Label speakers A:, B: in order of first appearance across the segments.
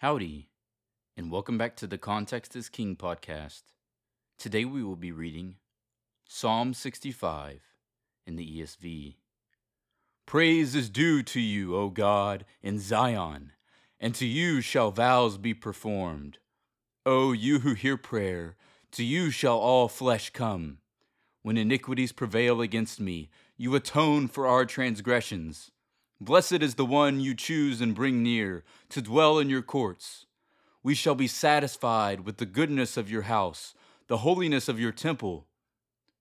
A: Howdy, and welcome back to the Context is King podcast. Today we will be reading Psalm 65 in the ESV. Praise is due to you, O God, in Zion, and to you shall vows be performed. O you who hear prayer, to you shall all flesh come. When iniquities prevail against me, you atone for our transgressions. Blessed is the one you choose and bring near to dwell in your courts. We shall be satisfied with the goodness of your house, the holiness of your temple.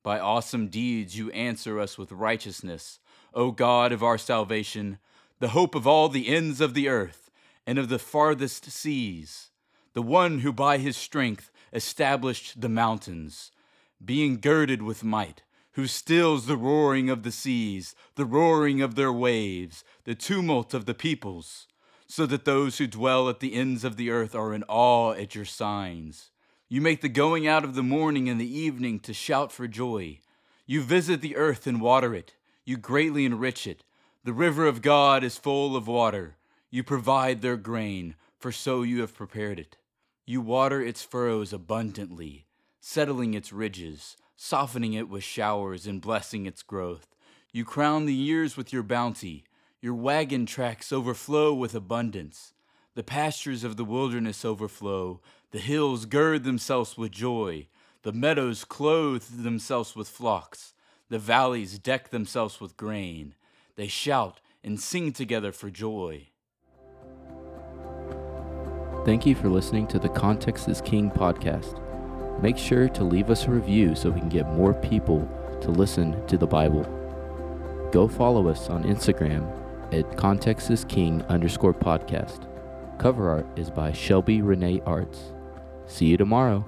A: By awesome deeds you answer us with righteousness, O God of our salvation, the hope of all the ends of the earth and of the farthest seas, the one who by his strength established the mountains, being girded with might who stills the roaring of the seas, the roaring of their waves, the tumult of the peoples, so that those who dwell at the ends of the earth are in awe at your signs. You make the going out of the morning and the evening to shout for joy. You visit the earth and water it. You greatly enrich it. The river of God is full of water. You provide their grain, for so you have prepared it. You water its furrows abundantly, settling its ridges softening it with showers and blessing its growth. You crown the years with your bounty. Your wagon tracks overflow with abundance. The pastures of the wilderness overflow. The hills gird themselves with joy. The meadows clothe themselves with flocks. The valleys deck themselves with grain. They shout and sing together for joy.
B: Thank you for listening to the Context is King podcast. Make sure to leave us a review so we can get more people to listen to the Bible. Go follow us on Instagram at contextisking underscore podcast. Cover art is by Shelby Renee Arts. See you tomorrow.